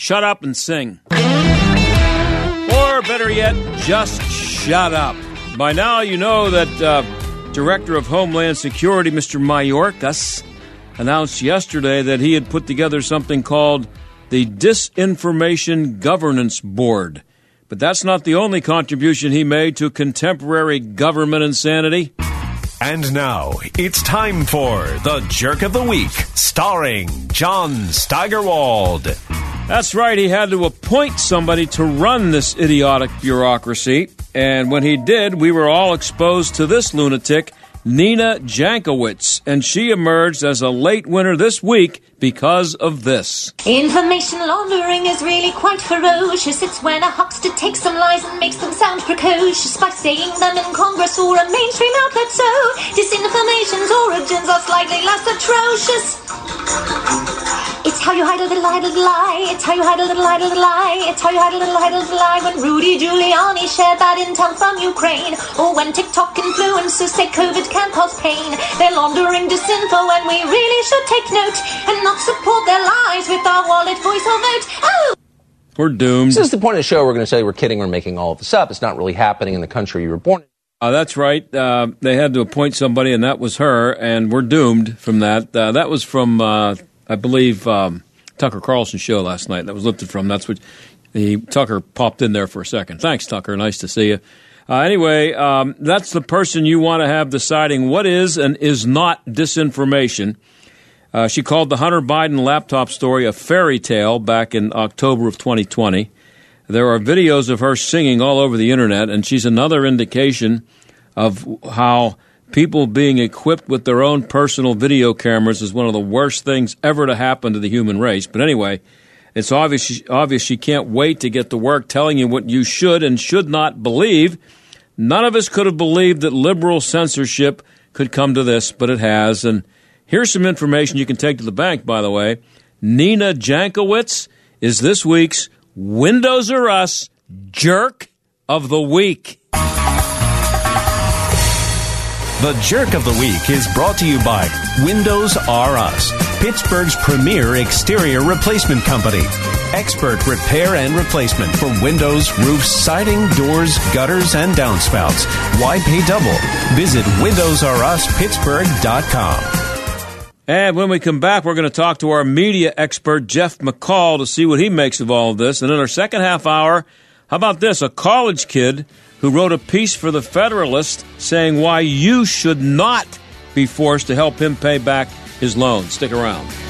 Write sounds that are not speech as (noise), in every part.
Shut up and sing. Or better yet, just shut up. By now, you know that uh, Director of Homeland Security, Mr. Mayorkas, announced yesterday that he had put together something called the Disinformation Governance Board. But that's not the only contribution he made to contemporary government insanity. And now it's time for the Jerk of the Week, starring John Steigerwald. That's right, he had to appoint somebody to run this idiotic bureaucracy. And when he did, we were all exposed to this lunatic, Nina Jankowicz. And she emerged as a late winner this week because of this. Information laundering is really quite ferocious. It's when a huckster takes some lies and makes them sound precocious by saying them in Congress or a mainstream outlet. So, disinformation's origins are slightly less atrocious. It's how you hide a little, hide a little lie. It's how you hide a little, hide a little lie. It's how you hide a little, hide a little lie. When Rudy Giuliani shared that intel from Ukraine, or when TikTok influencers say COVID can cause pain, they're laundering disinfo, and we really should take note and not support their lies with our wallet, voice, or vote. Oh. We're doomed. This is the point of the show. We're going to say we're kidding. We're making all of this up. It's not really happening in the country you were born in. Uh, that's right. Uh, they had to appoint somebody, and that was her, and we're doomed from that. Uh, that was from, uh, I believe, um, Tucker Carlson's show last night. That was lifted from. That's what the Tucker popped in there for a second. Thanks, Tucker. Nice to see you. Uh, anyway, um, that's the person you want to have deciding what is and is not disinformation. Uh, she called the Hunter Biden laptop story a fairy tale back in October of 2020. There are videos of her singing all over the internet, and she's another indication of how people being equipped with their own personal video cameras is one of the worst things ever to happen to the human race. But anyway, it's obvious, obvious she can't wait to get to work telling you what you should and should not believe. None of us could have believed that liberal censorship could come to this, but it has. And here's some information you can take to the bank, by the way. Nina Jankowicz is this week's Windows R Us Jerk of the Week. The Jerk of the Week is brought to you by Windows R Us, Pittsburgh's premier exterior replacement company. Expert repair and replacement for windows, roofs, siding, doors, gutters, and downspouts. Why pay double? Visit WindowsRUsPittsburgh.com. And when we come back, we're going to talk to our media expert, Jeff McCall, to see what he makes of all of this. And in our second half hour, how about this? A college kid who wrote a piece for the Federalist saying why you should not be forced to help him pay back his loan. Stick around.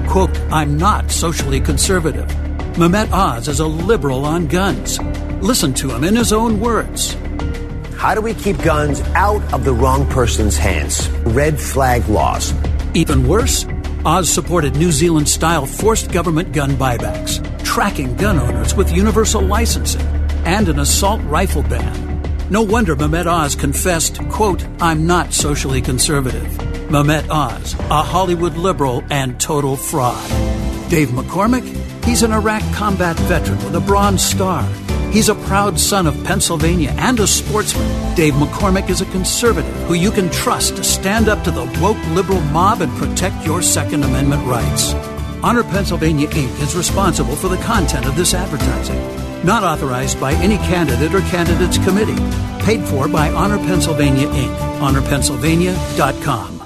quote, I'm not socially conservative. Mehmet Oz is a liberal on guns. Listen to him in his own words. How do we keep guns out of the wrong person's hands? Red flag laws. Even worse, Oz supported New Zealand style forced government gun buybacks, tracking gun owners with universal licensing, and an assault rifle ban. No wonder Mehmet Oz confessed, quote, I'm not socially conservative. Mehmet Oz, a Hollywood liberal and total fraud. Dave McCormick, he's an Iraq combat veteran with a Bronze Star. He's a proud son of Pennsylvania and a sportsman. Dave McCormick is a conservative who you can trust to stand up to the woke liberal mob and protect your Second Amendment rights. Honor Pennsylvania Inc. is responsible for the content of this advertising. Not authorized by any candidate or candidates committee. Paid for by Honor Pennsylvania Inc. HonorPennsylvania.com.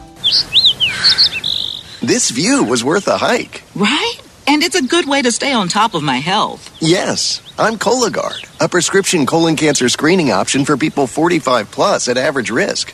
This view was worth a hike. Right? And it's a good way to stay on top of my health. Yes, I'm Cologuard, a prescription colon cancer screening option for people 45 plus at average risk.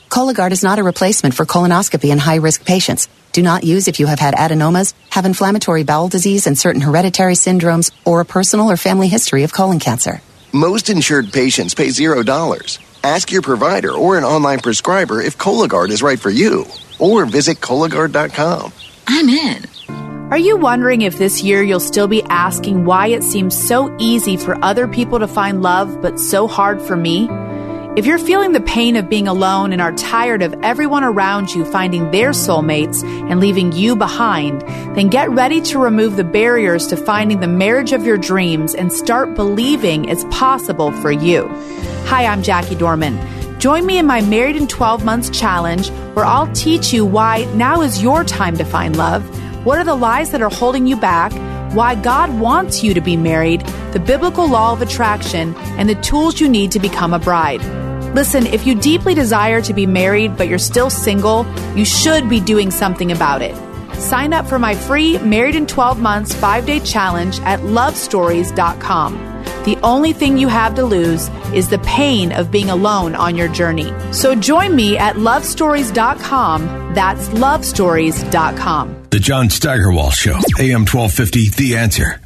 Cologuard is not a replacement for colonoscopy in high risk patients. Do not use if you have had adenomas, have inflammatory bowel disease and certain hereditary syndromes, or a personal or family history of colon cancer. Most insured patients pay $0. Ask your provider or an online prescriber if Cologuard is right for you, or visit Cologuard.com. I'm in. Are you wondering if this year you'll still be asking why it seems so easy for other people to find love but so hard for me? If you're feeling the pain of being alone and are tired of everyone around you finding their soulmates and leaving you behind, then get ready to remove the barriers to finding the marriage of your dreams and start believing it's possible for you. Hi, I'm Jackie Dorman. Join me in my Married in 12 Months challenge where I'll teach you why now is your time to find love. What are the lies that are holding you back? Why God wants you to be married, the biblical law of attraction, and the tools you need to become a bride. Listen, if you deeply desire to be married but you're still single, you should be doing something about it. Sign up for my free Married in 12 Months 5 day challenge at lovestories.com. The only thing you have to lose is the pain of being alone on your journey. So join me at lovestories.com. That's lovestories.com. The John Steigerwald Show, AM 1250, The Answer.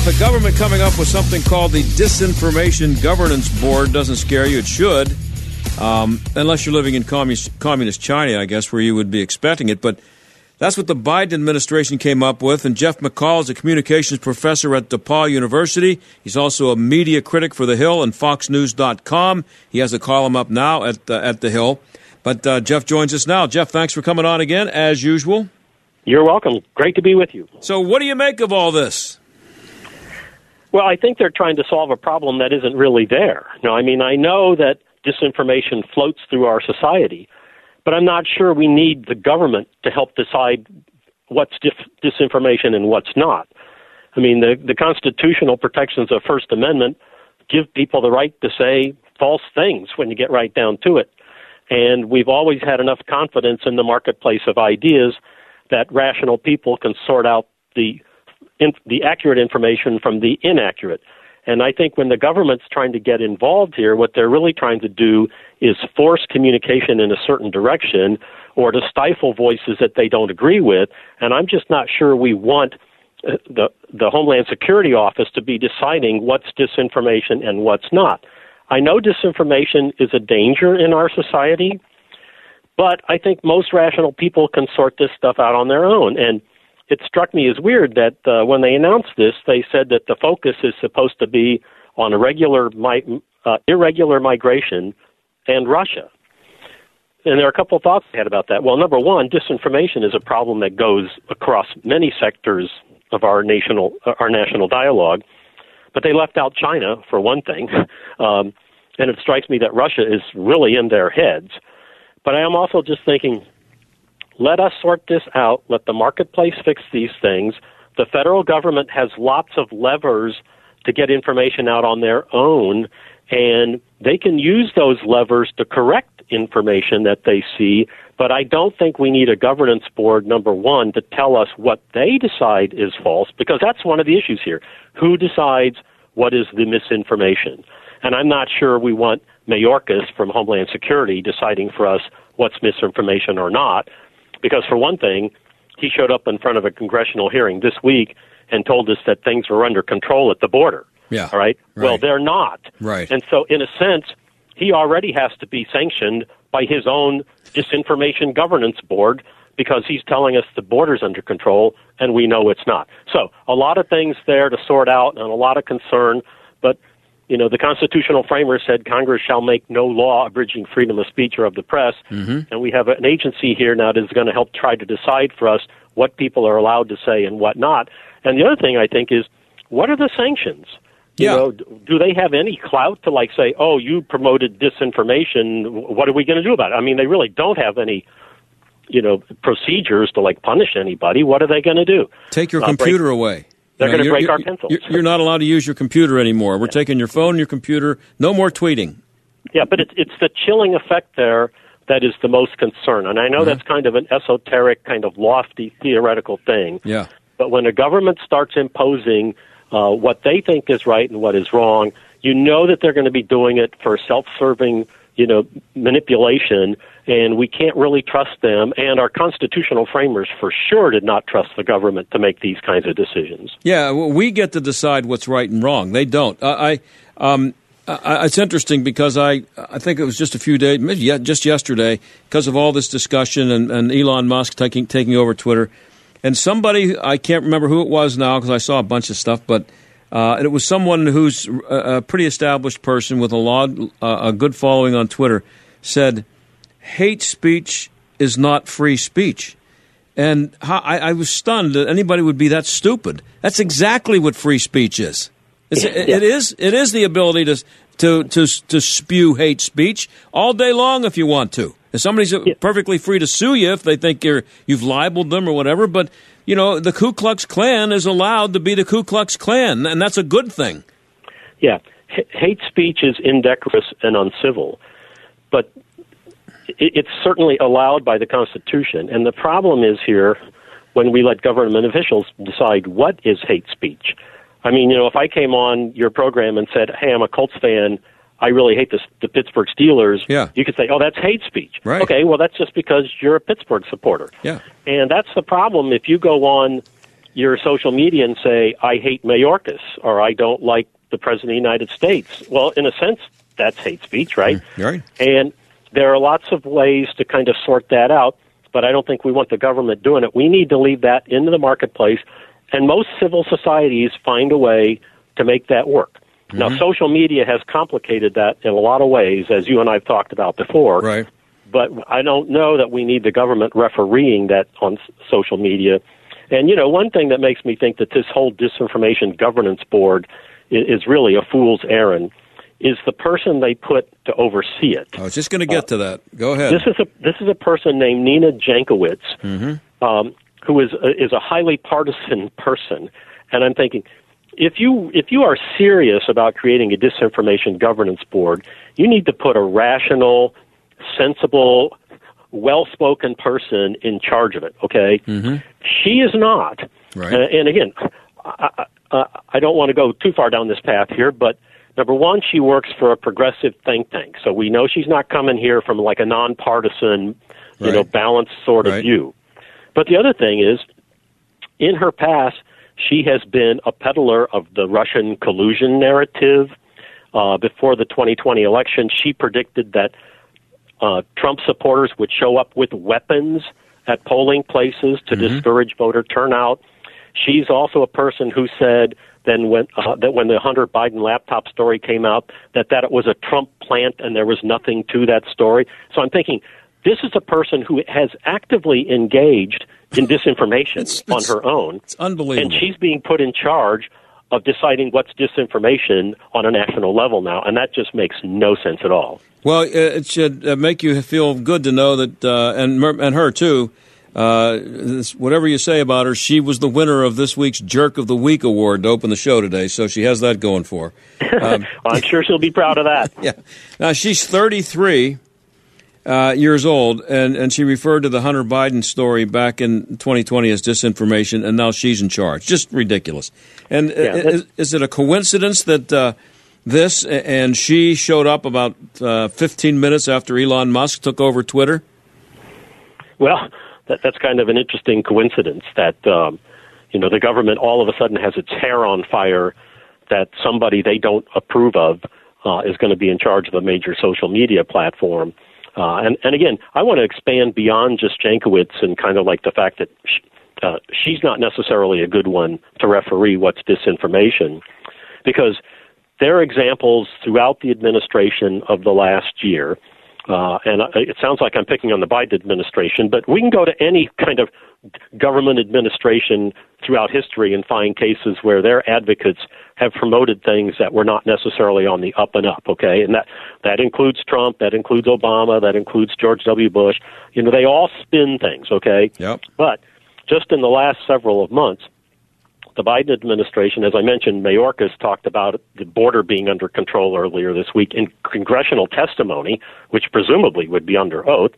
If the government coming up with something called the Disinformation Governance Board doesn't scare you, it should. Um, unless you're living in communist, communist China, I guess, where you would be expecting it. But that's what the Biden administration came up with. And Jeff McCall is a communications professor at DePauw University. He's also a media critic for The Hill and FoxNews.com. He has a column up now at, uh, at The Hill. But uh, Jeff joins us now. Jeff, thanks for coming on again, as usual. You're welcome. Great to be with you. So, what do you make of all this? Well, I think they're trying to solve a problem that isn't really there. No, I mean, I know that disinformation floats through our society, but I'm not sure we need the government to help decide what's dif- disinformation and what's not. I mean, the, the constitutional protections of First Amendment give people the right to say false things when you get right down to it. And we've always had enough confidence in the marketplace of ideas that rational people can sort out the in, the accurate information from the inaccurate. And I think when the government's trying to get involved here, what they're really trying to do is force communication in a certain direction or to stifle voices that they don't agree with. And I'm just not sure we want uh, the the Homeland Security Office to be deciding what's disinformation and what's not. I know disinformation is a danger in our society, but I think most rational people can sort this stuff out on their own. And it struck me as weird that uh, when they announced this, they said that the focus is supposed to be on irregular, mi- uh, irregular migration and Russia. And there are a couple of thoughts I had about that. Well, number one, disinformation is a problem that goes across many sectors of our national uh, our national dialogue, but they left out China for one thing, (laughs) um, and it strikes me that Russia is really in their heads. But I am also just thinking, let us sort this out. Let the marketplace fix these things. The federal government has lots of levers to get information out on their own. and they can use those levers to correct information that they see. But I don't think we need a governance board, number one, to tell us what they decide is false, because that's one of the issues here. Who decides what is the misinformation? And I'm not sure we want Mayorkas from Homeland Security deciding for us what's misinformation or not, because for one thing, he showed up in front of a congressional hearing this week and told us that things were under control at the border. Yeah. All right. Well, they're not. Right. And so, in a sense, he already has to be sanctioned by his own disinformation governance board because he's telling us the border's under control and we know it's not. So, a lot of things there to sort out and a lot of concern, but you know, the constitutional framers said Congress shall make no law abridging freedom of speech or of the press, Mm-hmm. and we have an agency here now that is going to help try to decide for us what people are allowed to say and what not. And the other thing I think is, what are the sanctions? You Yeah. know, do they have any clout to like say, "Oh, you promoted disinformation. What are we going to do about it?" I mean, they really don't have any, you know, procedures to like punish anybody. What are they going to do? Take your Uh, break- computer away. They're gonna you're- break our pencils. You're, you're not allowed to use your computer anymore. We're taking your phone, your computer. No more tweeting. Yeah, but it's it's the chilling effect there that is the most concern. And I know that's kind of an esoteric, kind of lofty theoretical thing. Yeah. But when a government starts imposing uh, what they think is right and what is wrong, you know that they're going to be doing it for self-serving, you know, manipulation, and we can't really trust them. And our constitutional framers, for sure, did not trust the government to make these kinds of decisions. Yeah, well, we get to decide what's right and wrong. They don't. I, I, um, I, it's interesting because I, I think it was just a few days, maybe just yesterday, because of all this discussion and, and Elon Musk taking taking over Twitter, and somebody I can't remember who it was now because I saw a bunch of stuff, but uh, it was someone who's a, a pretty established person with a lot, uh, a good following on Twitter, said, "Hate speech is not free speech." And I, I was stunned that anybody would be that stupid. That's exactly what free speech is. It's, it, it is. It is the ability to to to to spew hate speech all day long if you want to. And somebody's perfectly free to sue you if they think you're you've libeled them or whatever. But you know, the Ku Klux Klan is allowed to be the Ku Klux Klan, and that's a good thing. Yeah, H- hate speech is indecorous and uncivil, but it's certainly allowed by the Constitution. And the problem is here when we let government officials decide what is hate speech. I mean, you know, if I came on your program and said, "Hey, I'm a Colts fan," I really hate the, the Pittsburgh Steelers. Yeah. You could say, "Oh, that's hate speech." Right. Okay, well, that's just because you're a Pittsburgh supporter. Yeah. And that's the problem. If you go on your social media and say, I hate Mayorkas or I don't like the President of the United States, well, in a sense, that's hate speech, right? Right. And there are lots of ways to kind of sort that out, but I don't think we want the government doing it. We need to leave that into the marketplace, and most civil societies find a way to make that work. Now, mm-hmm. social media has complicated that in a lot of ways, as you and I have talked about before Right. but I don't know that we need the government refereeing that on s- social media. And you know, one thing that makes me think that this whole disinformation governance board is, is really a fool's errand is the person they put to oversee it. I was just going to get to that. Go ahead. This is a this is a person named Nina Jankowicz, mm-hmm. um, who is a, is a highly partisan person, and I'm thinking. If you if you are serious about creating a disinformation governance board, you need to put a rational, sensible, well-spoken person in charge of it. Okay, Mm-hmm. she is not. Right. Uh, and again, I, I- I don't want to go too far down this path here, but number one, she works for a progressive think tank, so we know she's not coming here from like a nonpartisan, you know, balanced sort of Right. view. But the other thing is, in her past, she has been a peddler of the Russian collusion narrative. Uh, before the 2020 election, she predicted that uh, Trump supporters would show up with weapons at polling places to discourage voter turnout. She's also a person who said then when uh, that when the Hunter Biden laptop story came out that that it was a Trump plant and there was nothing to that story. So I'm thinking this is a person who has actively engaged in disinformation on her own. It's unbelievable. And she's being put in charge of deciding what's disinformation on a national level now, and that just makes no sense at all. Well, it should uh, make you feel good to know that, uh, and and her too, uh, this, whatever you say about her, she was the winner of this week's Jerk of the Week award to open the show today, so she has that going for her. (laughs) Um, I'm sure she'll be proud of that. (laughs) yeah. Now, she's 33 uh, years old, and, and she referred to the Hunter Biden story back in 2020 as disinformation, and now she's in charge. Just ridiculous. And Yeah, is, is it a coincidence that uh, this and she showed up about uh, 15 minutes after Elon Musk took over Twitter? Well, that, that's kind of an interesting coincidence that um, you know the government all of a sudden has its hair on fire that somebody they don't approve of uh, is going to be in charge of a major social media platform. Uh, and, and again, I want to expand beyond just Jankowicz and kind of like the fact that sh- uh, she's not necessarily a good one to referee what's disinformation, because there are examples throughout the administration of the last year uh, and I- it sounds like I'm picking on the Biden administration, but we can go to any kind of government administration throughout history and find cases where their advocates have promoted things that were not necessarily on the up and up. Okay, and that that includes Trump, that includes Obama, that includes George W. Bush. You know, they all spin things. Okay, Yep. but just in the last several of months, the Biden administration, as I mentioned, Mayorkas talked about the border being under control earlier this week in congressional testimony, which presumably would be under oath.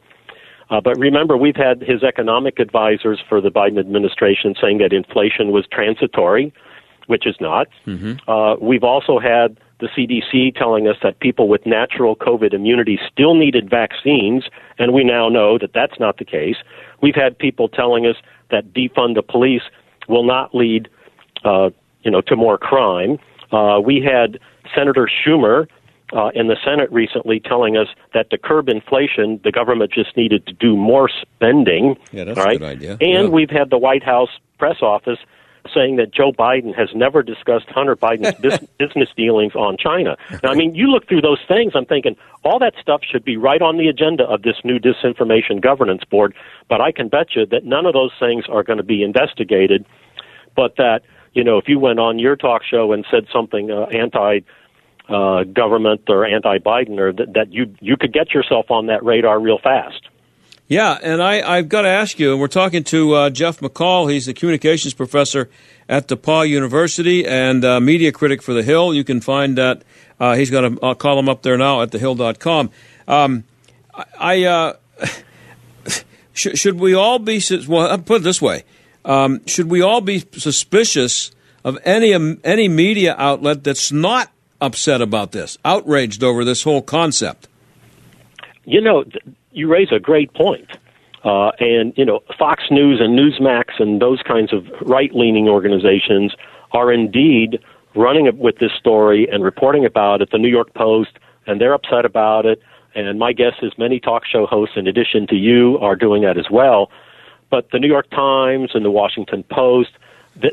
Uh, but remember, we've had his economic advisors for the Biden administration saying that inflation was transitory, which is not. Uh, we've also had the CDC telling us that people with natural COVID immunity still needed vaccines, and we now know that that's not the case. We've had people telling us that defund the police will not lead, uh, you know, to more crime. Uh, we had Senator Schumer uh, in the Senate recently telling us that to curb inflation, the government just needed to do more spending. Yeah, that's all a good idea. And Yeah. we've had the White House press office saying that Joe Biden has never discussed Hunter Biden's (laughs) bus- business dealings on China. Now, I mean, you look through those things, I'm thinking all that stuff should be right on the agenda of this new disinformation governance board, but I can bet you that none of those things are going to be investigated, but that, you know, if you went on your talk show and said something uh, anti uh, government or anti Biden, or that, that you you could get yourself on that radar real fast. Yeah, and I, I've got to ask you, and we're talking to uh, Jeff McCall. He's the communications professor at DePauw University and uh, media critic for The Hill. You can find that. Uh, he's got a, a column up there now at thehill.com. Um, I, I uh, (laughs) should, should we all be, well, I'll put it this way. Um, should we all be suspicious of any, um, any media outlet that's not upset about this, outraged over this whole concept? You know, th- you raise a great point. Uh, and, you know, Fox News and Newsmax and those kinds of right leaning organizations are indeed running it with this story and reporting about it. The New York Post, and they're upset about it. And my guess is many talk show hosts, in addition to you, are doing that as well. But the New York Times and the Washington Post,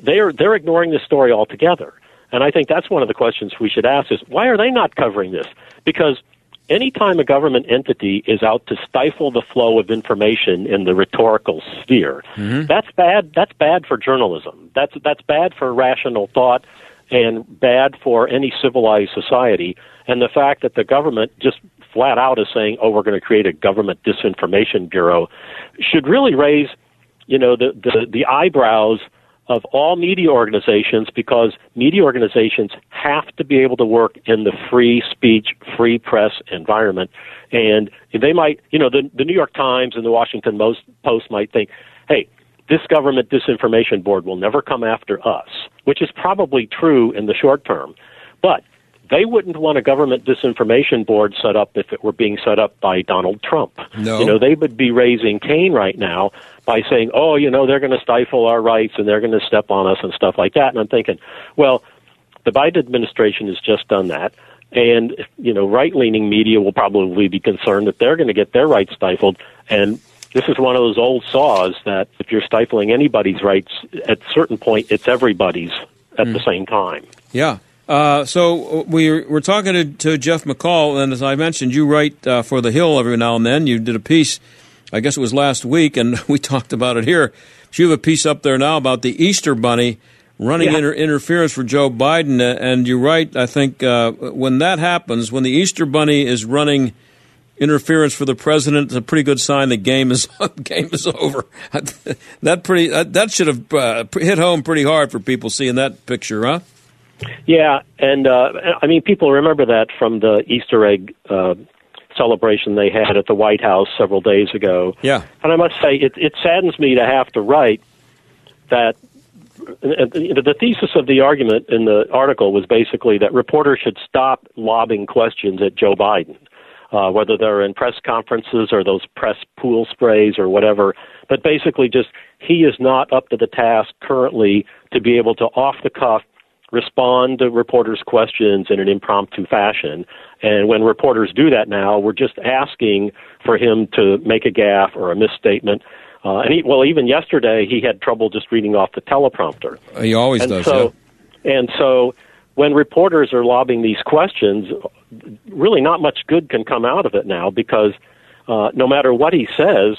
they are they're ignoring this story altogether. And I think that's one of the questions we should ask is why are they not covering this? Because anytime a government entity is out to stifle the flow of information in the rhetorical sphere, mm-hmm. that's bad. That's bad for journalism. That's that's bad for rational thought, and bad for any civilized society. And the fact that the government just flat out is saying, "Oh, we're going to create a government disinformation bureau," should really raise, you know, the the, the eyebrows of all media organizations because media organizations have to be able to work in the free speech, free press environment. And they might, you know, the, the New York Times and the Washington Post might think, hey, this government disinformation board will never come after us, which is probably true in the short term. But they wouldn't want a government disinformation board set up if it were being set up by Donald Trump. No. You know, they would be raising Cain right now by saying, oh, you know, they're going to stifle our rights and they're going to step on us and stuff like that. And I'm thinking, well, the Biden administration has just done that. And, you know, right leaning media will probably be concerned that they're going to get their rights stifled. And this is one of those old saws that if you're stifling anybody's rights, at a certain point, it's everybody's at hmm. the same time. Yeah. Uh, so we're, we're talking to, to Jeff McCall, and as I mentioned, you write uh, for The Hill every now and then. You did a piece, I guess it was last week, and (laughs) we talked about it here. You have a piece up there now about the Easter Bunny running Yeah. inter- interference for Joe Biden, uh, and you write, I think, uh, when that happens, when the Easter Bunny is running interference for the president, it's a pretty good sign the game is (laughs) game is over. (laughs) that pretty that should have uh, hit home pretty hard for people seeing that picture, huh? Yeah, and uh, I mean, people remember that from the Easter egg uh, celebration they had at the White House several days ago. Yeah, and I must say, it, it saddens me to have to write that the thesis of the argument in the article was basically that reporters should stop lobbing questions at Joe Biden, uh, whether they're in press conferences or those press pool sprays or whatever. But basically, just he is not up to the task currently to be able to off the cuff respond to reporters' questions in an impromptu fashion. And when reporters do that now, we're just asking for him to make a gaffe or a misstatement uh, and he, well, even yesterday he had trouble just reading off the teleprompter. He always and does. So, yeah. And so, when reporters are lobbing these questions, really not much good can come out of it now because uh, no matter what he says,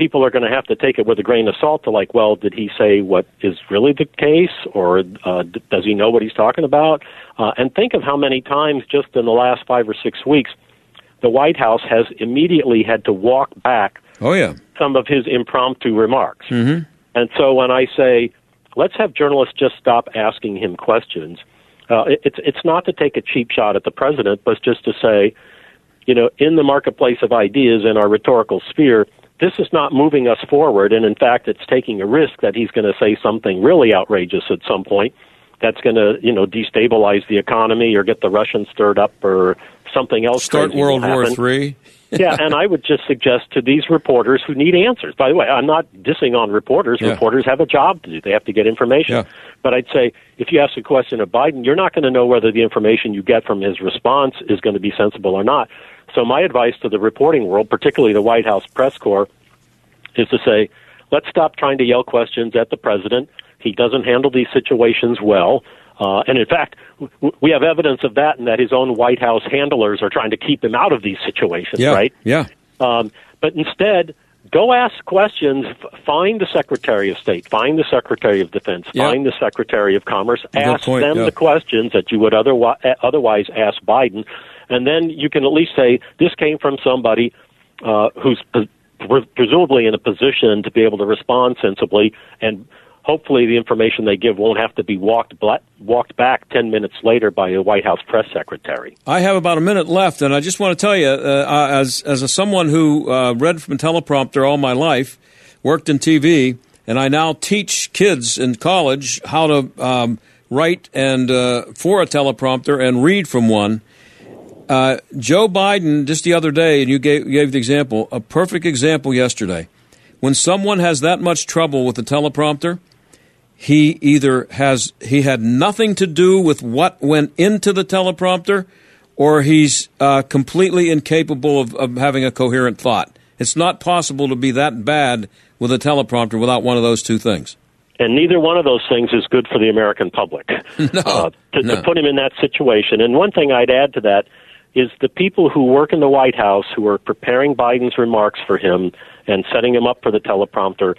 people are going to have to take it with a grain of salt to like, well, did he say what is really the case, or uh, d- does he know what he's talking about? Uh, and think of how many times just in the last five or six weeks, the White House has immediately had to walk back. Oh yeah some of his impromptu remarks. Mm-hmm. And so when I say, let's have journalists just stop asking him questions, uh, it, it's it's not to take a cheap shot at the president, but just to say, you know, in the marketplace of ideas in our rhetorical sphere, this is not moving us forward, and in fact, it's taking a risk that he's going to say something really outrageous at some point that's going to, you know, destabilize the economy or get the Russians stirred up or something else. Start World War. Three. Yeah, and I would just suggest to these reporters who need answers. By the way, I'm not dissing on reporters. Yeah. Reporters have a job to do. They have to get information. Yeah. But I'd say if you ask a question of Biden, you're not going to know whether the information you get from his response is going to be sensible or not. So my advice to the reporting world, particularly the White House press corps, is to say, let's stop trying to yell questions at the president. He doesn't handle these situations well. Uh, and in fact, w- we have evidence of that, and that his own White House handlers are trying to keep him out of these situations, Yeah. right? Yeah. Um, but instead, go ask questions. F- find the Secretary of State, find the Secretary of Defense, Yeah. find the Secretary of Commerce. Good ask point, them yeah. the questions that you would otherwise, otherwise ask Biden, and then you can at least say this came from somebody uh, who's pre- pre- presumably in a position to be able to respond sensibly and. Hopefully, the information they give won't have to be walked walked back ten minutes later by a White House press secretary. I have about a minute left, and I just want to tell you, uh, as as a, someone who uh, read from a teleprompter all my life, worked in TV, and I now teach kids in college how to um, write and uh, for a teleprompter and read from one. Uh, Joe Biden, just the other day, and you gave, gave the example, a perfect example yesterday. When someone has that much trouble with the teleprompter, he either has he had nothing to do with what went into the teleprompter, or he's uh, completely incapable of, of having a coherent thought. It's not possible to be that bad with a teleprompter without one of those two things. and neither one of those things is good for the American public. (laughs) No, uh, to, no. to put him in that situation. And one thing I'd add to that is the people who work in the White House who are preparing Biden's remarks for him and setting him up for the teleprompter.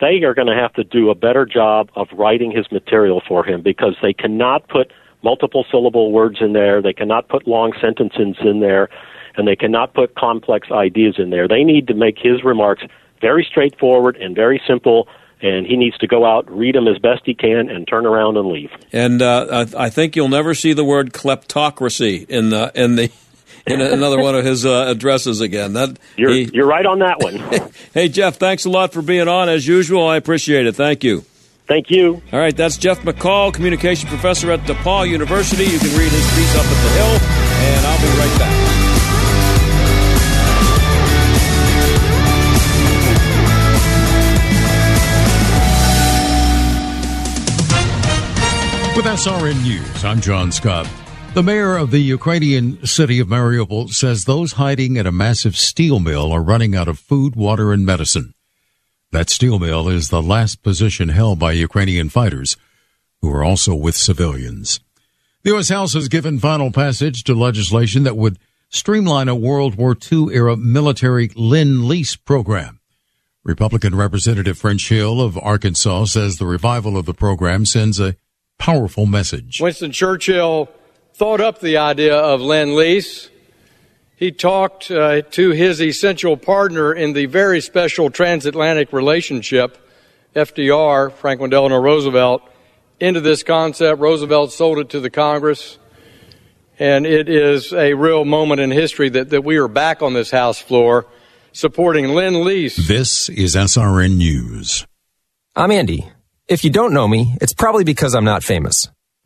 They are going to have to do a better job of writing his material for him because they cannot put multiple syllable words in there. They cannot put long sentences in there, and they cannot put complex ideas in there. They need to make his remarks very straightforward and very simple, and he needs to go out, read them as best he can, and turn around and leave. And uh, I, I think you'll never see the word kleptocracy in the in the (laughs) in another one of his uh, addresses again. That You're, he- you're right on that one. (laughs) hey Jeff, thanks a lot for being on as usual. I appreciate it. Thank you. Thank you. All right, that's Jeff McCall, communication professor at DePauw University. You can read his piece up at the Hill, and I'll be right back. With SRN News, I'm John Scott. The mayor of the Ukrainian city of Mariupol says those hiding at a massive steel mill are running out of food, water, and medicine. That steel mill is the last position held by Ukrainian fighters, who are also with civilians. The U.S. House has given final passage to legislation that would streamline a World War II era military Lend Lease program. Republican Representative French Hill of Arkansas says the revival of the program sends a powerful message. Winston Churchill thought up the idea of Lend Lease. he talked uh, to his essential partner in the very special transatlantic relationship, FDR, Franklin Delano Roosevelt, into this concept. Roosevelt sold it to the Congress. And it is a real moment in history that, that we are back on this House floor supporting Lend Lease. This is SRN News. I'm Andy. If you don't know me, it's probably because I'm not famous.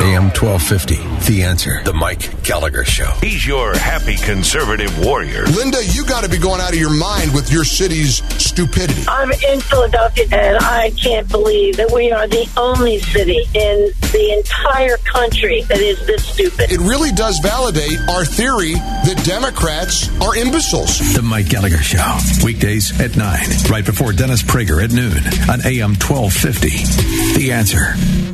AM 1250, The Answer. The Mike Gallagher Show. He's your happy conservative warrior. Linda, you got to be going out of your mind with your city's stupidity. I'm in Philadelphia, and I can't believe that we are the only city in the entire country that is this stupid. It really does validate our theory that Democrats are imbeciles. The Mike Gallagher Show, weekdays at 9, right before Dennis Prager at noon on AM 1250. The Answer.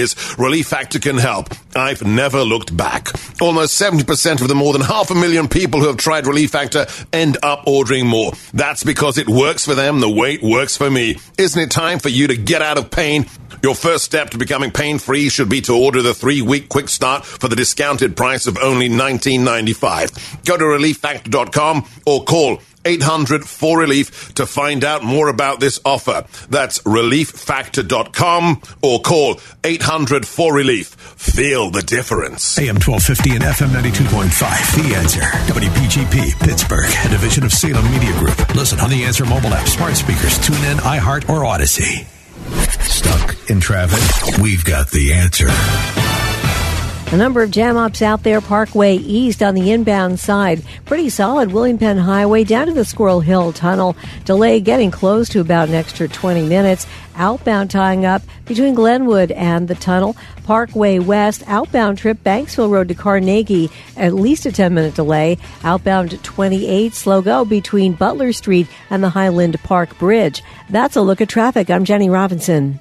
years, Relief Factor can help. I've never looked back. Almost 70% of the more than half a million people who have tried Relief Factor end up ordering more. That's because it works for them the it works for me. Isn't it time for you to get out of pain? Your first step to becoming pain free should be to order the three week quick start for the discounted price of only $19.95. Go to relieffactor.com or call 800 4 Relief to find out more about this offer. That's relieffactor.com or call 800 4 Relief. Feel the difference. AM 1250 and FM 92.5. The Answer. WPGP, Pittsburgh, a division of Salem Media Group. Listen on the Answer mobile app, smart speakers, tune in, iHeart, or Odyssey. Stuck in traffic? We've got the answer. A number of jam ups out there, Parkway East on the inbound side. Pretty solid. William Penn Highway down to the Squirrel Hill Tunnel. Delay getting close to about an extra 20 minutes. Outbound tying up between Glenwood and the tunnel. Parkway West, outbound trip Banksville Road to Carnegie, at least a 10 minute delay. Outbound 28, slow go between Butler Street and the Highland Park Bridge. That's a look at traffic. I'm Jenny Robinson.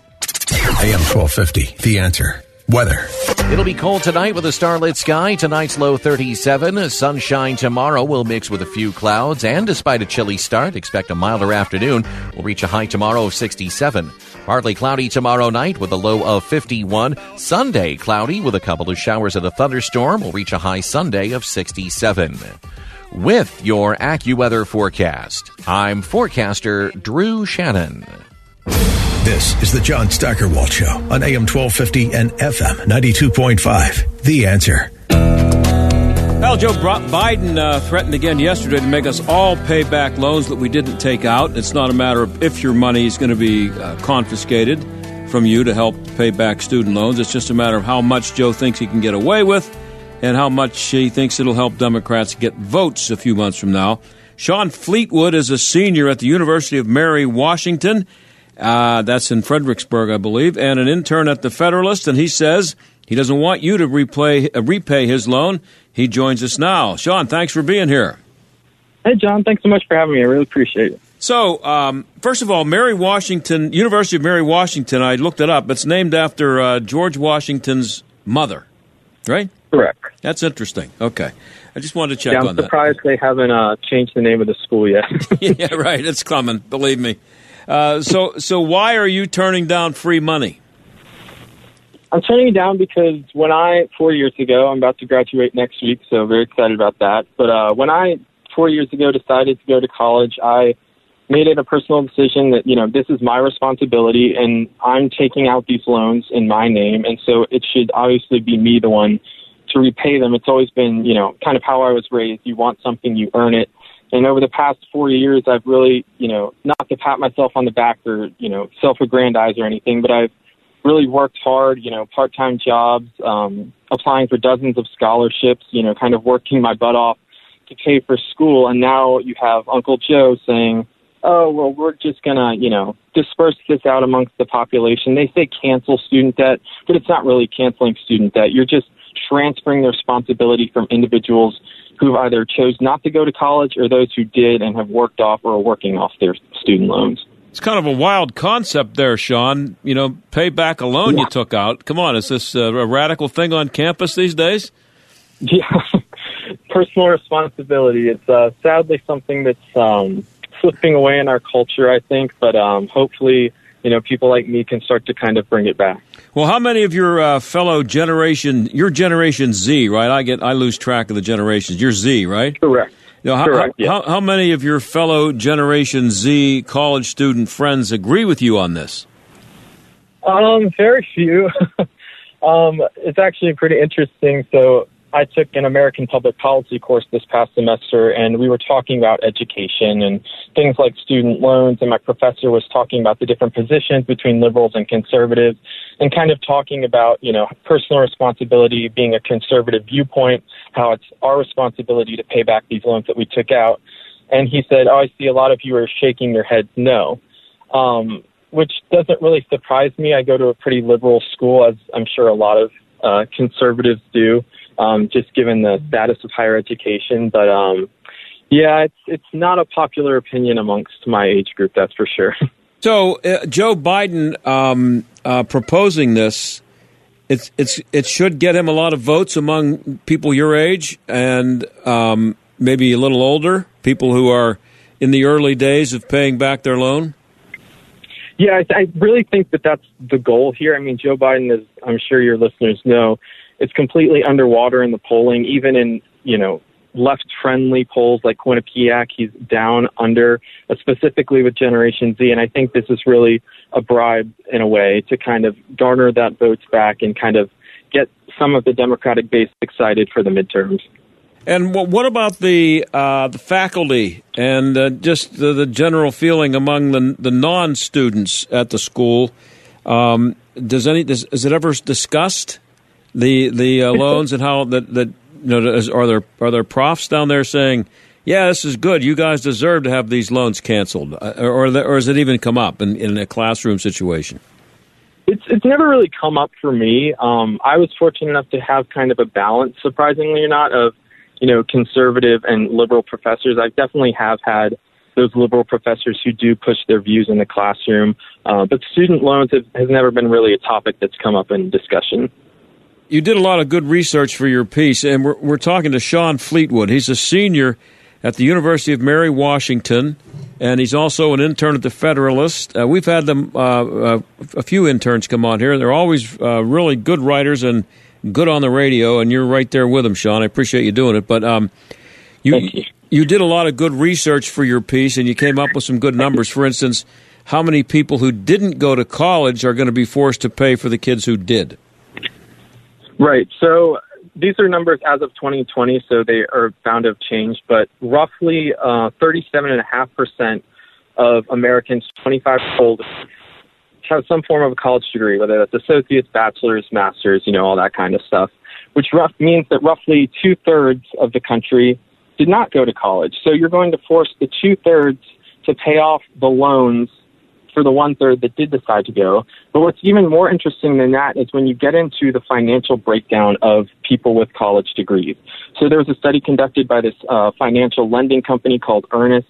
AM 1250, The Answer. Weather. It'll be cold tonight with a starlit sky. Tonight's low 37. Sunshine tomorrow will mix with a few clouds. And despite a chilly start, expect a milder afternoon. We'll reach a high tomorrow of 67. Partly cloudy tomorrow night with a low of 51. Sunday cloudy with a couple of showers and a thunderstorm. We'll reach a high Sunday of 67. With your AccuWeather forecast, I'm forecaster Drew Shannon. This is the John Steigerwald Show on AM 1250 and FM 92.5. The Answer. Well, Joe Biden uh, threatened again yesterday to make us all pay back loans that we didn't take out. It's not a matter of if your money is going to be uh, confiscated from you to help pay back student loans. It's just a matter of how much Joe thinks he can get away with and how much he thinks it'll help Democrats get votes a few months from now. Shawn Fleetwood is a senior at the University of Mary Washington Uh, that's in Fredericksburg, I believe, and an intern at the Federalist. And he says he doesn't want you to repay, uh, repay his loan. He joins us now. Shawn, thanks for being here. Hey, John, thanks so much for having me. I really appreciate it. So, um, first of all, Mary Washington, University of Mary Washington, I looked it up. It's named after uh, George Washington's mother, right? Correct. That's interesting. Okay. I just wanted to check yeah, I'm on that. surprised they haven't uh, changed the name of the school yet. (laughs) yeah, right. It's coming. Believe me. Uh, so, so why are you turning down free money? I'm turning it down because when I four years ago, I'm about to graduate next week, so very excited about that. But uh, when I four years ago decided to go to college, I made it a personal decision that you know this is my responsibility, and I'm taking out these loans in my name, and so it should obviously be me the one to repay them. It's always been you know kind of how I was raised. You want something, you earn it. And over the past four years, I've really, you know, not to pat myself on the back or, you know, self-aggrandize or anything, but I've really worked hard, you know, part-time jobs, um, applying for dozens of scholarships, you know, kind of working my butt off to pay for school. And now you have Uncle Joe saying, oh, well, we're just going to, you know, disperse this out amongst the population. They say cancel student debt, but it's not really canceling student debt. You're just transferring the responsibility from individuals who either chose not to go to college or those who did and have worked off or are working off their student loans. It's kind of a wild concept there, Shawn. You know, pay back a loan you took out. Come on, is this a radical thing on campus these days? Yeah, (laughs) personal responsibility. It's uh, sadly something that's um, slipping away in our culture, I think, but um, hopefully, you know, people like me can start to kind of bring it back. Well, how many of your uh, fellow generation, your generation Z, right? I get, I lose track of the generations. You're Z, right? Correct. You know, how, Correct, yes. how, how many of your fellow Generation Z college student friends agree with you on this? Um, very few. (laughs) um, it's actually pretty interesting. So I took an American public policy course this past semester, and we were talking about education and things like student loans. And my professor was talking about the different positions between liberals and conservatives, and kind of talking about you know personal responsibility being a conservative viewpoint, how it's our responsibility to pay back these loans that we took out. And he said, "Oh, I see a lot of you are shaking your heads no." Um, which doesn't really surprise me. I go to a pretty liberal school, as I'm sure a lot of uh, conservatives do, um, just given the status of higher education. But um, yeah, it's it's not a popular opinion amongst my age group, that's for sure. (laughs) So uh, Joe Biden um, uh, proposing this, it's it's it should get him a lot of votes among people your age and um, maybe a little older, people who are in the early days of paying back their loan. Yeah, I, I really think that that's the goal here. I mean, Joe Biden is, I'm sure your listeners know, is completely underwater in the polling, even in, you know, left friendly polls like Quinnipiac. He's down under, uh, specifically with Generation Z. And I think this is really a bribe in a way to kind of garner that votes back and kind of get some of the Democratic base excited for the midterms. And wh- what about the uh, the faculty and uh, just the, the general feeling among the the non students at the school? Um, does any does, is it ever discussed the the uh, (laughs) loans and how that that you know is, are there are there profs down there saying, yeah, this is good. You guys deserve to have these loans canceled, uh, or or, or has it even come up in, in a classroom situation? It's it's never really come up for me. Um, I was fortunate enough to have kind of a balance, surprisingly or not, of you know conservative and liberal professors. I definitely have had those liberal professors who do push their views in the classroom, uh, but student loans have, has never been really a topic that's come up in discussion. You did a lot of good research for your piece, and we're, we're talking to Shawn Fleetwood. He's a senior at the University of Mary Washington, and he's also an intern at the Federalist. Uh, we've had them uh, uh, a few interns come on here. They're always uh, really good writers and good on the radio, and you're right there with them, Shawn. I appreciate you doing it. But um, you, you did a lot of good research for your piece, and you came up with some good numbers. For instance, how many people who didn't go to college are going to be forced to pay for the kids who did? Right. So these are numbers as of 2020, so they are bound to have changed, but roughly uh, 37.5% of Americans 25 years old have some form of a college degree, whether that's associates, bachelor's, master's, you know, all that kind of stuff, which rough means that roughly two thirds of the country did not go to college. So you're going to force the two thirds to pay off the loans for the one third that did decide to go. But what's even more interesting than that is when you get into the financial breakdown of people with college degrees. So there was a study conducted by this uh, financial lending company called Earnest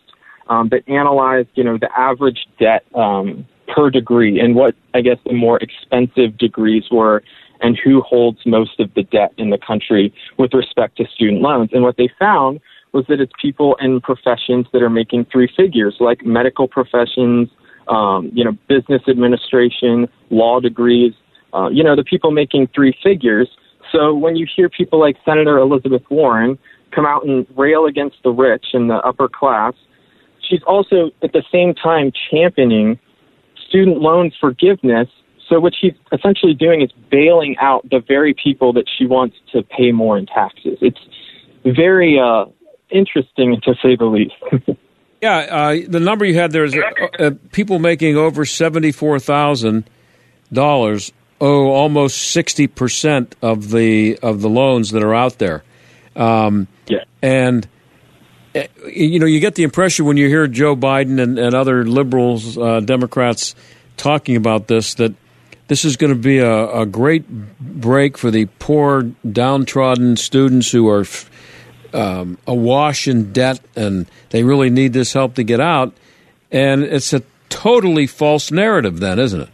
um, that analyzed, you know, the average debt um, per degree and what I guess the more expensive degrees were and who holds most of the debt in the country with respect to student loans. And what they found was that it's people in professions that are making three figures, like medical professions, um, you know, business administration, law degrees, uh, you know, the people making three figures. So when you hear people like Senator Elizabeth Warren come out and rail against the rich and the upper class, she's also at the same time championing student loan forgiveness. So what she's essentially doing is bailing out the very people that she wants to pay more in taxes. It's very uh, interesting to say the least. (laughs) yeah, uh, the number you had there is uh, uh, people making over seventy-four thousand dollars owe almost sixty percent of the of the loans that are out there. Um, yeah, and uh, you know you get the impression when you hear Joe Biden and, and other liberals, uh, Democrats talking about this that this is going to be a, a great break for the poor, downtrodden students who are um, awash in debt and they really need this help to get out. And it's a totally false narrative, then, isn't it?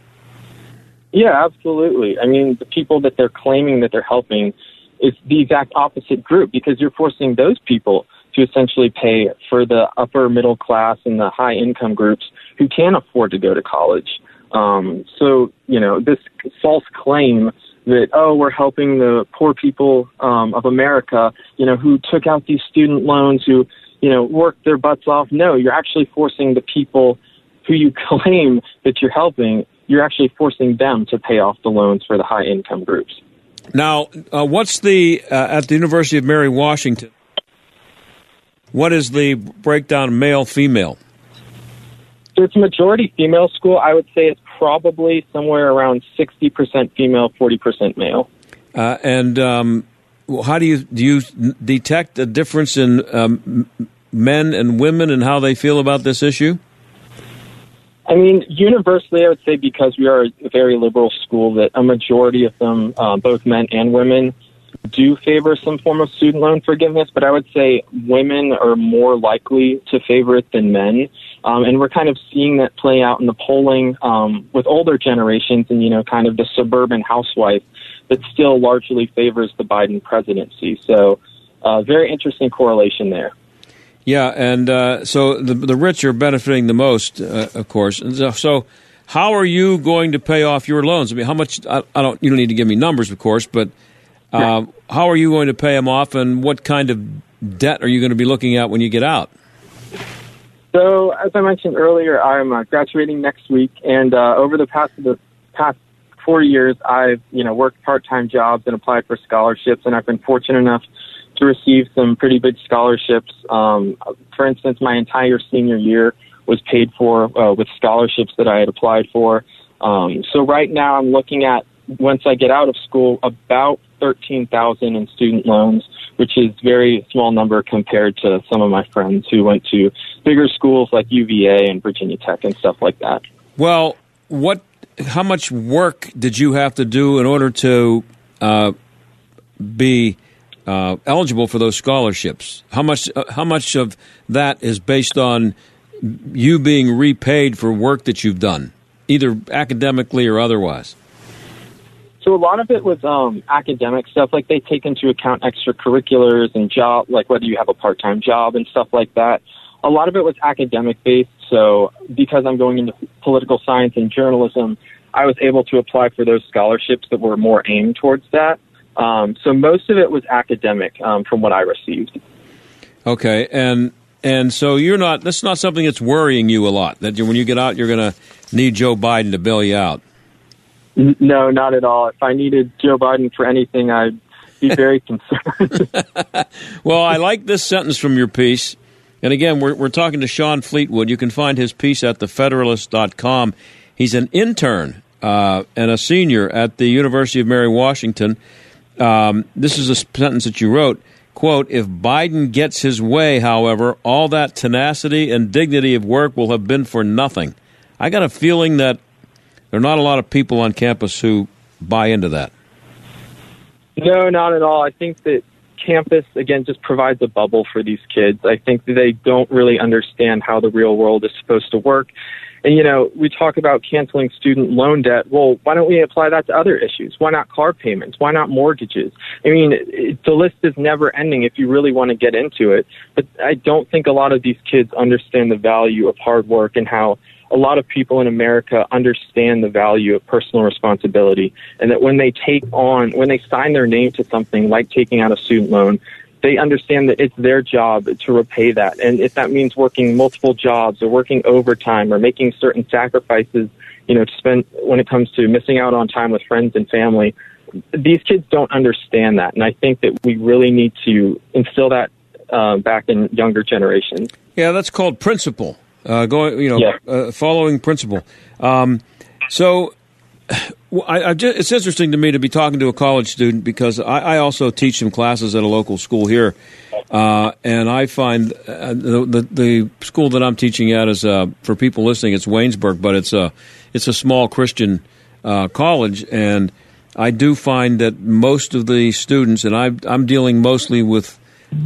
Yeah, absolutely. I mean, the people that they're claiming that they're helping is the exact opposite group because you're forcing those people to essentially pay for the upper middle class and the high income groups who can't afford to go to college. Um, so, you know, this false claim that oh we're helping the poor people um, of America, you know, who took out these student loans, who you know worked their butts off. No, you're actually forcing the people who you (laughs) claim that you're helping. You're actually forcing them to pay off the loans for the high income groups. Now, uh, what's the uh, at the University of Mary Washington? What is the breakdown male female? So it's a majority female school. I would say it's probably somewhere around 60% female, 40% male. Uh, and um, how do you do you detect a difference in um, men and women and how they feel about this issue? I mean, universally, I would say because we are a very liberal school, that a majority of them, uh, both men and women, do favor some form of student loan forgiveness. But I would say women are more likely to favor it than men. Um, and we're kind of seeing that play out in the polling um, with older generations and, you know, kind of the suburban housewife that still largely favors the Biden presidency. So, uh, very interesting correlation there. Yeah, and uh, so the, the rich are benefiting the most, uh, of course. And so, so, how are you going to pay off your loans? I mean, how much? I, I don't. You don't need to give me numbers, of course, but uh, how are you going to pay them off, and what kind of debt are you going to be looking at when you get out? So, as I mentioned earlier, I'm uh, graduating next week, and uh, over the past the past four years, I've you know worked part-time jobs and applied for scholarships, and I've been fortunate enough to receive some pretty big scholarships. Um, for instance, my entire senior year was paid for uh, with scholarships that I had applied for. Um, so right now, I'm looking at once I get out of school about thirteen thousand in student loans which is very small number compared to some of my friends who went to bigger schools like UVA and Virginia Tech and stuff like that. Well, what? How much work did you have to do in order to uh, be uh, eligible for those scholarships? How much? Uh, how much of that is based on you being repaid for work that you've done, either academically or otherwise? So a lot of it was um, academic stuff. Like they take into account extracurriculars and job, like whether you have a part-time job and stuff like that. A lot of it was academic based. So because I'm going into political science and journalism, I was able to apply for those scholarships that were more aimed towards that. Um, so most of it was academic um, from what I received. Okay, and and so you're not. That's not something that's worrying you a lot. That when you get out, you're going to need Joe Biden to bail you out. No, not at all. If I needed Joe Biden for anything, I'd be very (laughs) concerned. (laughs) well, I like this sentence from your piece. And again, we're, we're talking to Shawn Fleetwood. You can find his piece at thefederalist.com. He's an intern uh, and a senior at the University of Mary Washington. Um, this is a sentence that you wrote. Quote, if Biden gets his way, however, all that tenacity and dignity of work will have been for nothing. I got a feeling that there are not a lot of people on campus who buy into that. No, not at all. I think that campus again just provides a bubble for these kids. I think they don't really understand how the real world is supposed to work. And you know, we talk about canceling student loan debt. Well, why don't we apply that to other issues? Why not car payments? Why not mortgages? I mean, it, the list is never ending if you really want to get into it. But I don't think a lot of these kids understand the value of hard work and how a lot of people in America understand the value of personal responsibility and that when they take on, when they sign their name to something like taking out a student loan, they understand that it's their job to repay that. And if that means working multiple jobs or working overtime or making certain sacrifices, you know, to spend when it comes to missing out on time with friends and family, these kids don't understand that. And I think that we really need to instill that uh, back in younger generations. Yeah, that's called principle. Uh, going, you know, yeah. uh, following principle. Um, so, (sighs) I, just, it's interesting to me to be talking to a college student because I, I also teach some classes at a local school here, uh, and I find uh, the, the, the school that I'm teaching at is uh, for people listening. It's Waynesburg, but it's a it's a small Christian uh, college, and I do find that most of the students, and I, I'm dealing mostly with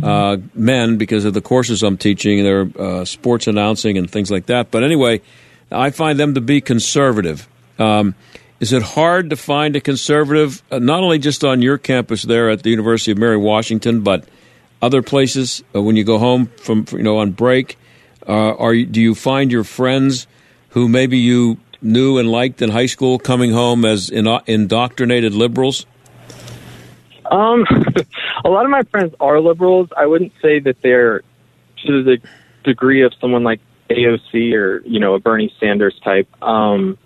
uh, men because of the courses I'm teaching. They're uh, sports announcing and things like that. But anyway, I find them to be conservative. Um, is it hard to find a conservative, uh, not only just on your campus there at the University of Mary Washington, but other places uh, when you go home from you know on break? Uh, are do you find your friends who maybe you knew and liked in high school coming home as indoctrinated liberals? Um, (laughs) a lot of my friends are liberals. I wouldn't say that they're to the degree of someone like AOC or you know a Bernie Sanders type. Um,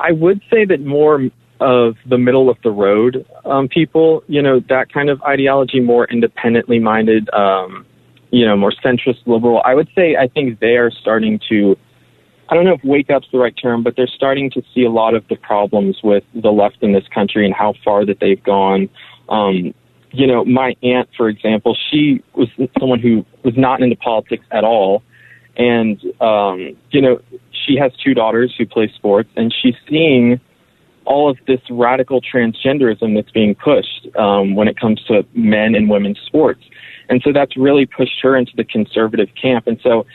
I would say that more of the middle of the road um, people, you know, that kind of ideology, more independently minded, um, you know, more centrist liberal. I would say I think they are starting to. I don't know if wake up's the right term, but they're starting to see a lot of the problems with the left in this country and how far that they've gone. Um, you know, my aunt, for example, she was someone who was not into politics at all. And, um, you know, she has two daughters who play sports, and she's seeing all of this radical transgenderism that's being pushed um, when it comes to men and women's sports. And so that's really pushed her into the conservative camp. And so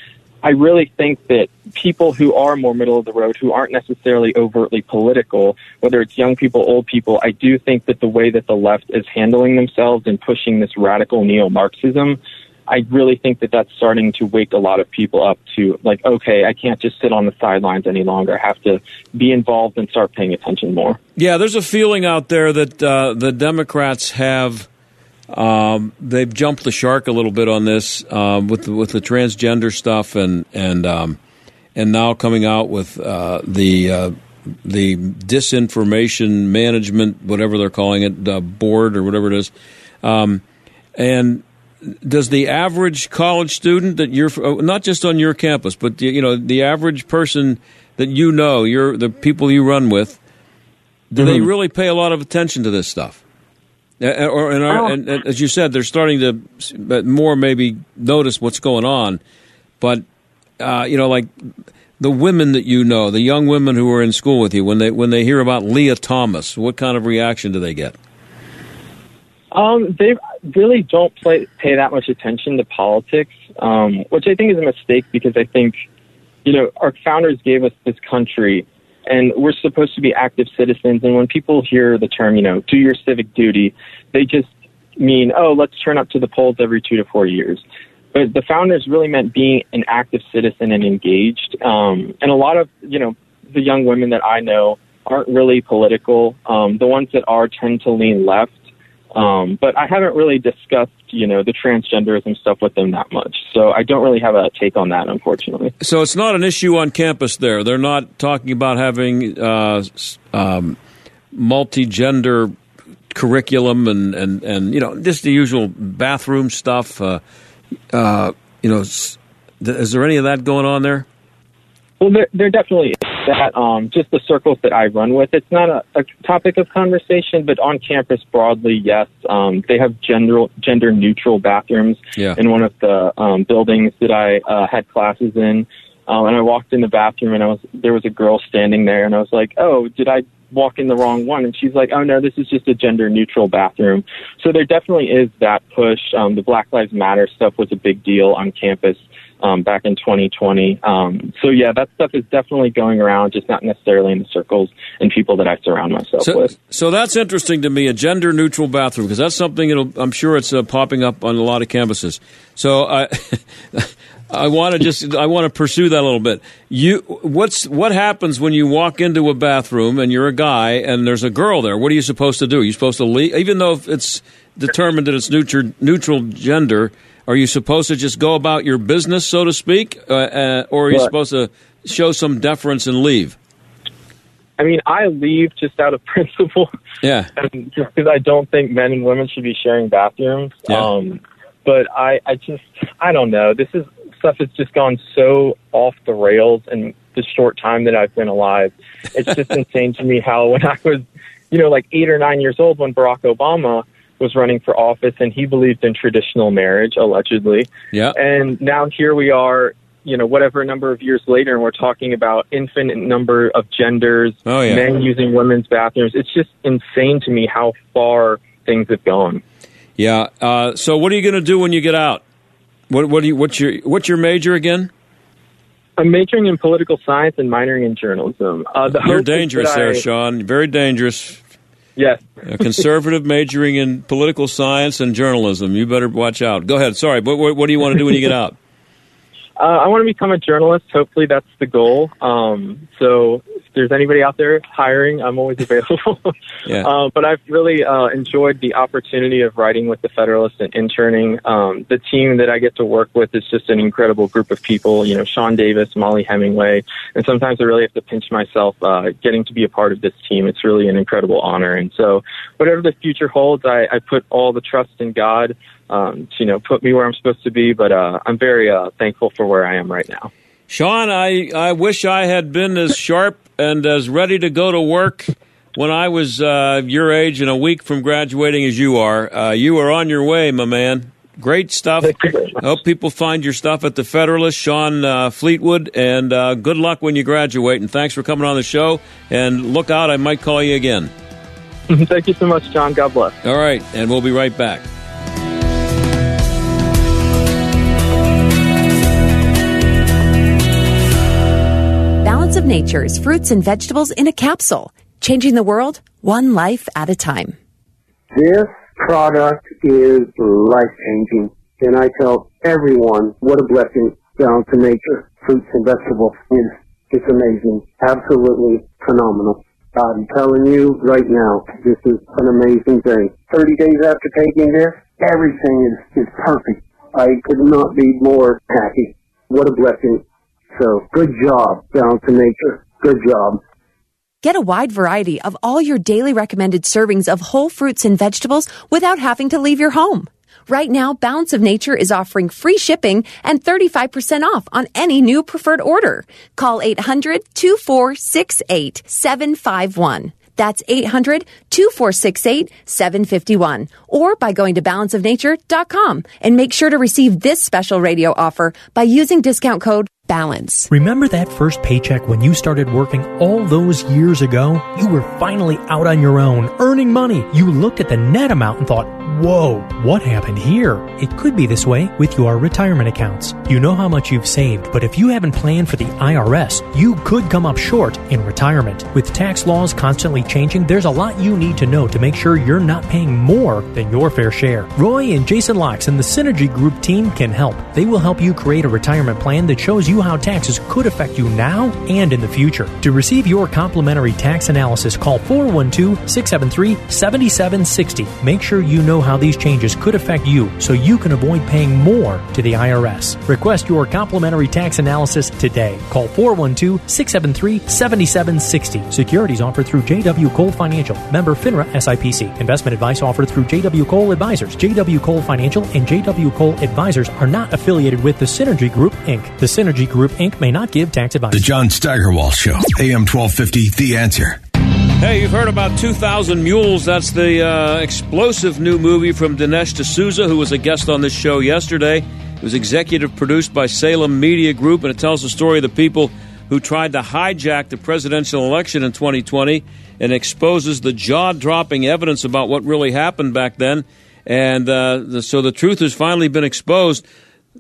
I really think that people who are more middle of the road, who aren't necessarily overtly political, whether it's young people, old people, I do think that the way that the left is handling themselves and pushing this radical neo Marxism, I really think that that's starting to wake a lot of people up to like, okay, I can't just sit on the sidelines any longer. I have to be involved and start paying attention more. Yeah, there's a feeling out there that uh, the Democrats have um, they've jumped the shark a little bit on this um, with the, with the transgender stuff and and um, and now coming out with uh, the uh, the disinformation management, whatever they're calling it, uh, board or whatever it is. Um, and does the average college student that you're uh, not just on your campus, but you know the average person that you know, you're the people you run with, do mm-hmm. they really pay a lot of attention to this stuff? Uh, or, and, oh. and, and, as you said, they're starting to more maybe notice what's going on. But uh, you know, like the women that you know, the young women who are in school with you, when they when they hear about Lia Thomas, what kind of reaction do they get? Um, they really don't play, pay that much attention to politics, um, which I think is a mistake because I think, you know, our founders gave us this country and we're supposed to be active citizens. And when people hear the term, you know, do your civic duty, they just mean, oh, let's turn up to the polls every two to four years. But the founders really meant being an active citizen and engaged. Um, and a lot of, you know, the young women that I know aren't really political. Um, the ones that are tend to lean left. Um, but I haven't really discussed, you know, the transgenderism stuff with them that much. So I don't really have a take on that, unfortunately. So it's not an issue on campus there. They're not talking about having uh, um, multi-gender curriculum and, and, and, you know, just the usual bathroom stuff. Uh, uh, you know, is there any of that going on there? Well, there, there definitely is that. Um, just the circles that I run with, it's not a, a topic of conversation, but on campus broadly, yes. Um, they have gender gender neutral bathrooms yeah. in one of the um, buildings that I uh, had classes in. Um, and I walked in the bathroom and I was there was a girl standing there and I was like, oh, did I walk in the wrong one? And she's like, oh no, this is just a gender neutral bathroom. So there definitely is that push. Um, the Black Lives Matter stuff was a big deal on campus um, back in 2020. Um, so yeah, that stuff is definitely going around, just not necessarily in the circles and people that I surround myself So, with. so that's interesting to me, a gender neutral bathroom, because that's something it'll, I'm sure it's uh, popping up on a lot of campuses. So I, (laughs) I want to just, I want to pursue that a little bit. You, what's, what happens when you walk into a bathroom and you're a guy and there's a girl there? What are you supposed to do? You're supposed to leave, even though it's determined that it's neutral, neutral gender. Are you supposed to just go about your business, so to speak, uh, uh, or are you supposed to show some deference and leave? I mean, I leave just out of (laughs) principle. Yeah. and just because I don't think men and women should be sharing bathrooms. Yeah. Um, but I, I just, I don't know. This is stuff that's just gone so off the rails in the short time that I've been alive. It's just (laughs) insane to me how when I was, you know, like eight or nine years old when Barack Obama was running for office and he believed in traditional marriage, allegedly. Yeah. And now here we are, you know, whatever number of years later, and we're talking about infinite number of genders, Oh, yeah. men using women's bathrooms. It's just insane to me how far things have gone. Yeah. Uh, so, what are you going to do when you get out? What what do you what's your what's your major again? I'm majoring in political science and minoring in journalism. Uh, the You're dangerous there, I- Shawn. Very dangerous. Yes. A conservative majoring in political science and journalism. You better watch out. Go ahead. Sorry. What what, what do you want to do when you get out? (laughs) Uh, I want to become a journalist. Hopefully, that's the goal. Um, so, there's anybody out there hiring, I'm always available. (laughs) Yeah. uh, but I've really uh, enjoyed the opportunity of writing with the Federalist and interning. Um, the team that I get to work with is just an incredible group of people. You know, Sean Davis, Mollie Hemingway, and sometimes I really have to pinch myself uh, getting to be a part of this team. It's really an incredible honor. And so, whatever the future holds, I, I put all the trust in God um, to you know put me where I'm supposed to be. But uh, I'm very uh, thankful for where I am right now. Shawn, I, I wish I had been as sharp and as ready to go to work when I was uh, your age and a week from graduating as you are. Uh, you are on your way, my man. Great stuff. I hope people find your stuff at the Federalist, Shawn uh, Fleetwood, and uh, good luck when you graduate. And thanks for coming on the show. And look out, I might call you again. (laughs) Thank you so much, John. God bless. All right, and we'll be right back. Nature's fruits and vegetables in a capsule, changing the world one life at a time. This product is life changing, and I tell everyone what a blessing down to nature. Fruits and vegetables is it's amazing, absolutely phenomenal. I'm telling you right now, this is an amazing thing. 30 days after taking this, everything is, is perfect. I could not be more happy. What a blessing. So, good job, Balance to nature. Good job. Get a wide variety of all your daily recommended servings of whole fruits and vegetables without having to leave your home. Right now, Balance of Nature is offering free shipping and 35% off on any new preferred order. Call 800-2468-751. That's 800-2468-751. Or by going to balanceofnature.com and make sure to receive this special radio offer by using discount code BALANCE. Remember that first paycheck when you started working all those years ago? You were finally out on your own, earning money. You looked at the net amount and thought, whoa, what happened here? It could be this way with your retirement accounts. You know how much you've saved, but if you haven't planned for the IRS, you could come up short in retirement. With tax laws constantly changing, there's a lot you need to know to make sure you're not paying more than your fair share. Roy and Jason Locks and the Synergy Group team can help. They will help you create a retirement plan that shows you how taxes could affect you now and in the future. To receive your complimentary tax analysis, call 412 673 7760. Make sure you know how these changes could affect you so you can avoid paying more to the IRS. Request your complimentary tax analysis today. Call 412 673 7760. Securities offered through JW Cole Financial, member FINRA SIPC. Investment advice offered through JW Cole Advisors. JW Cole Financial and JW Cole Advisors are not affiliated with the Synergy Group, Inc. The Synergy Group, Inc. may not give tax advice. The John Steigerwald Show, AM 1250, The Answer. Hey, you've heard about 2,000 Mules. That's the uh, explosive new movie from Dinesh D'Souza, who was a guest on this show yesterday. It was executive produced by Salem Media Group, and it tells the story of the people who tried to hijack the presidential election in 2020 and exposes the jaw dropping evidence about what really happened back then. And uh, the, so the truth has finally been exposed.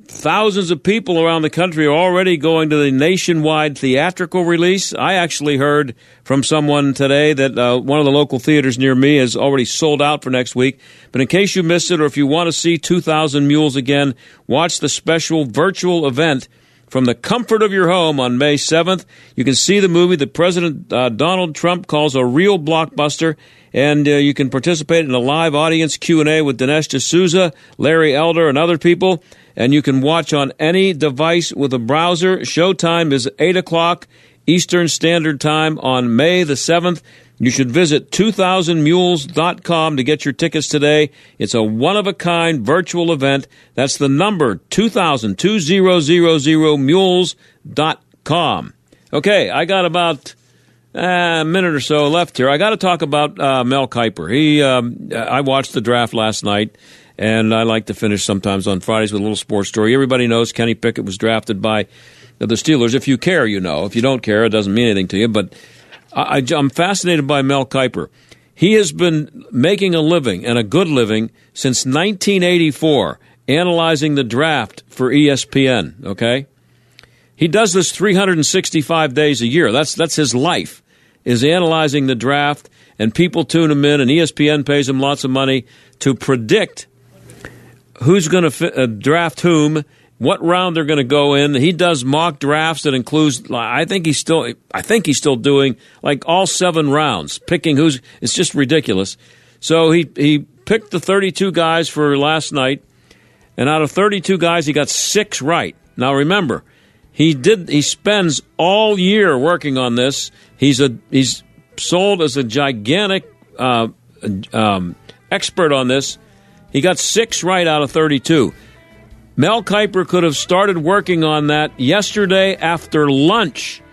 Thousands of people around the country are already going to the nationwide theatrical release. I actually heard from someone today that uh, one of the local theaters near me has already sold out for next week. But in case you missed it, or if you want to see 2,000 Mules again, watch the special virtual event from the comfort of your home on May 7th. You can see the movie that President uh, Donald Trump calls a real blockbuster, and uh, you can participate in a live audience Q&A with Dinesh D'Souza, Larry Elder, and other people. And you can watch on any device with a browser. Showtime is 8 o'clock Eastern Standard Time on May the 7th. You should visit 2000mules.com to get your tickets today. It's a one of a kind virtual event. That's the number 2000 mules.com. Okay, I got about uh, a minute or so left here. I got to talk about uh, Mel Kiper. He, um, I watched the draft last night, and I like to finish sometimes on Fridays with a little sports story. Everybody knows Kenny Pickett was drafted by the Steelers. If you care, you know. If you don't care, it doesn't mean anything to you. But I, am fascinated by Mel Kiper. He has been making a living and a good living since 1984, analyzing the draft for ESPN. Okay, he does this 365 days a year. That's that's his life is analyzing the draft, and people tune him in, and ESPN pays him lots of money to predict who's going to uh, draft whom what round they're going to go in. He does mock drafts that includes. I think he's still. I think he's still doing like all seven rounds, picking who's. It's just ridiculous. So he he picked the 32 guys for last night, and out of 32 guys, he got six right. Now remember, he did. He spends all year working on this. He's a he's sold as a gigantic uh, um, expert on this. He got six right out of 32. Mel Kiper could have started working on that yesterday after lunch,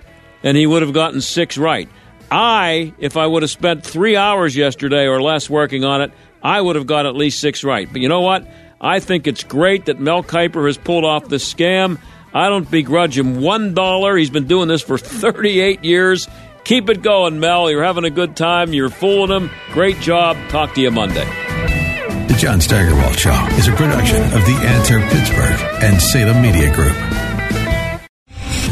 and he would have gotten six right. I, if I would have spent three hours yesterday or less working on it, I would have got at least six right. But you know what? I think it's great that Mel Kiper has pulled off this scam. I don't begrudge him one dollar. He's been doing this for 38 years. Keep it going, Mel. You're having a good time. You're fooling them. Great job. Talk to you Monday. The John Steigerwald Show is a production of The Answer Pittsburgh and Salem Media Group.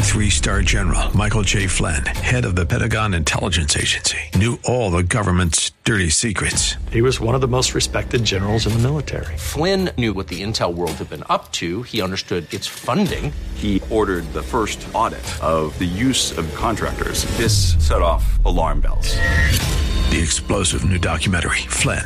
Three star general Michael J. Flynn, head of the Pentagon Intelligence Agency, knew all the government's dirty secrets. He was one of the most respected generals in the military. Flynn knew what the intel world had been up to, he understood its funding. He ordered the first audit of the use of contractors. This set off alarm bells. The explosive new documentary, Flynn,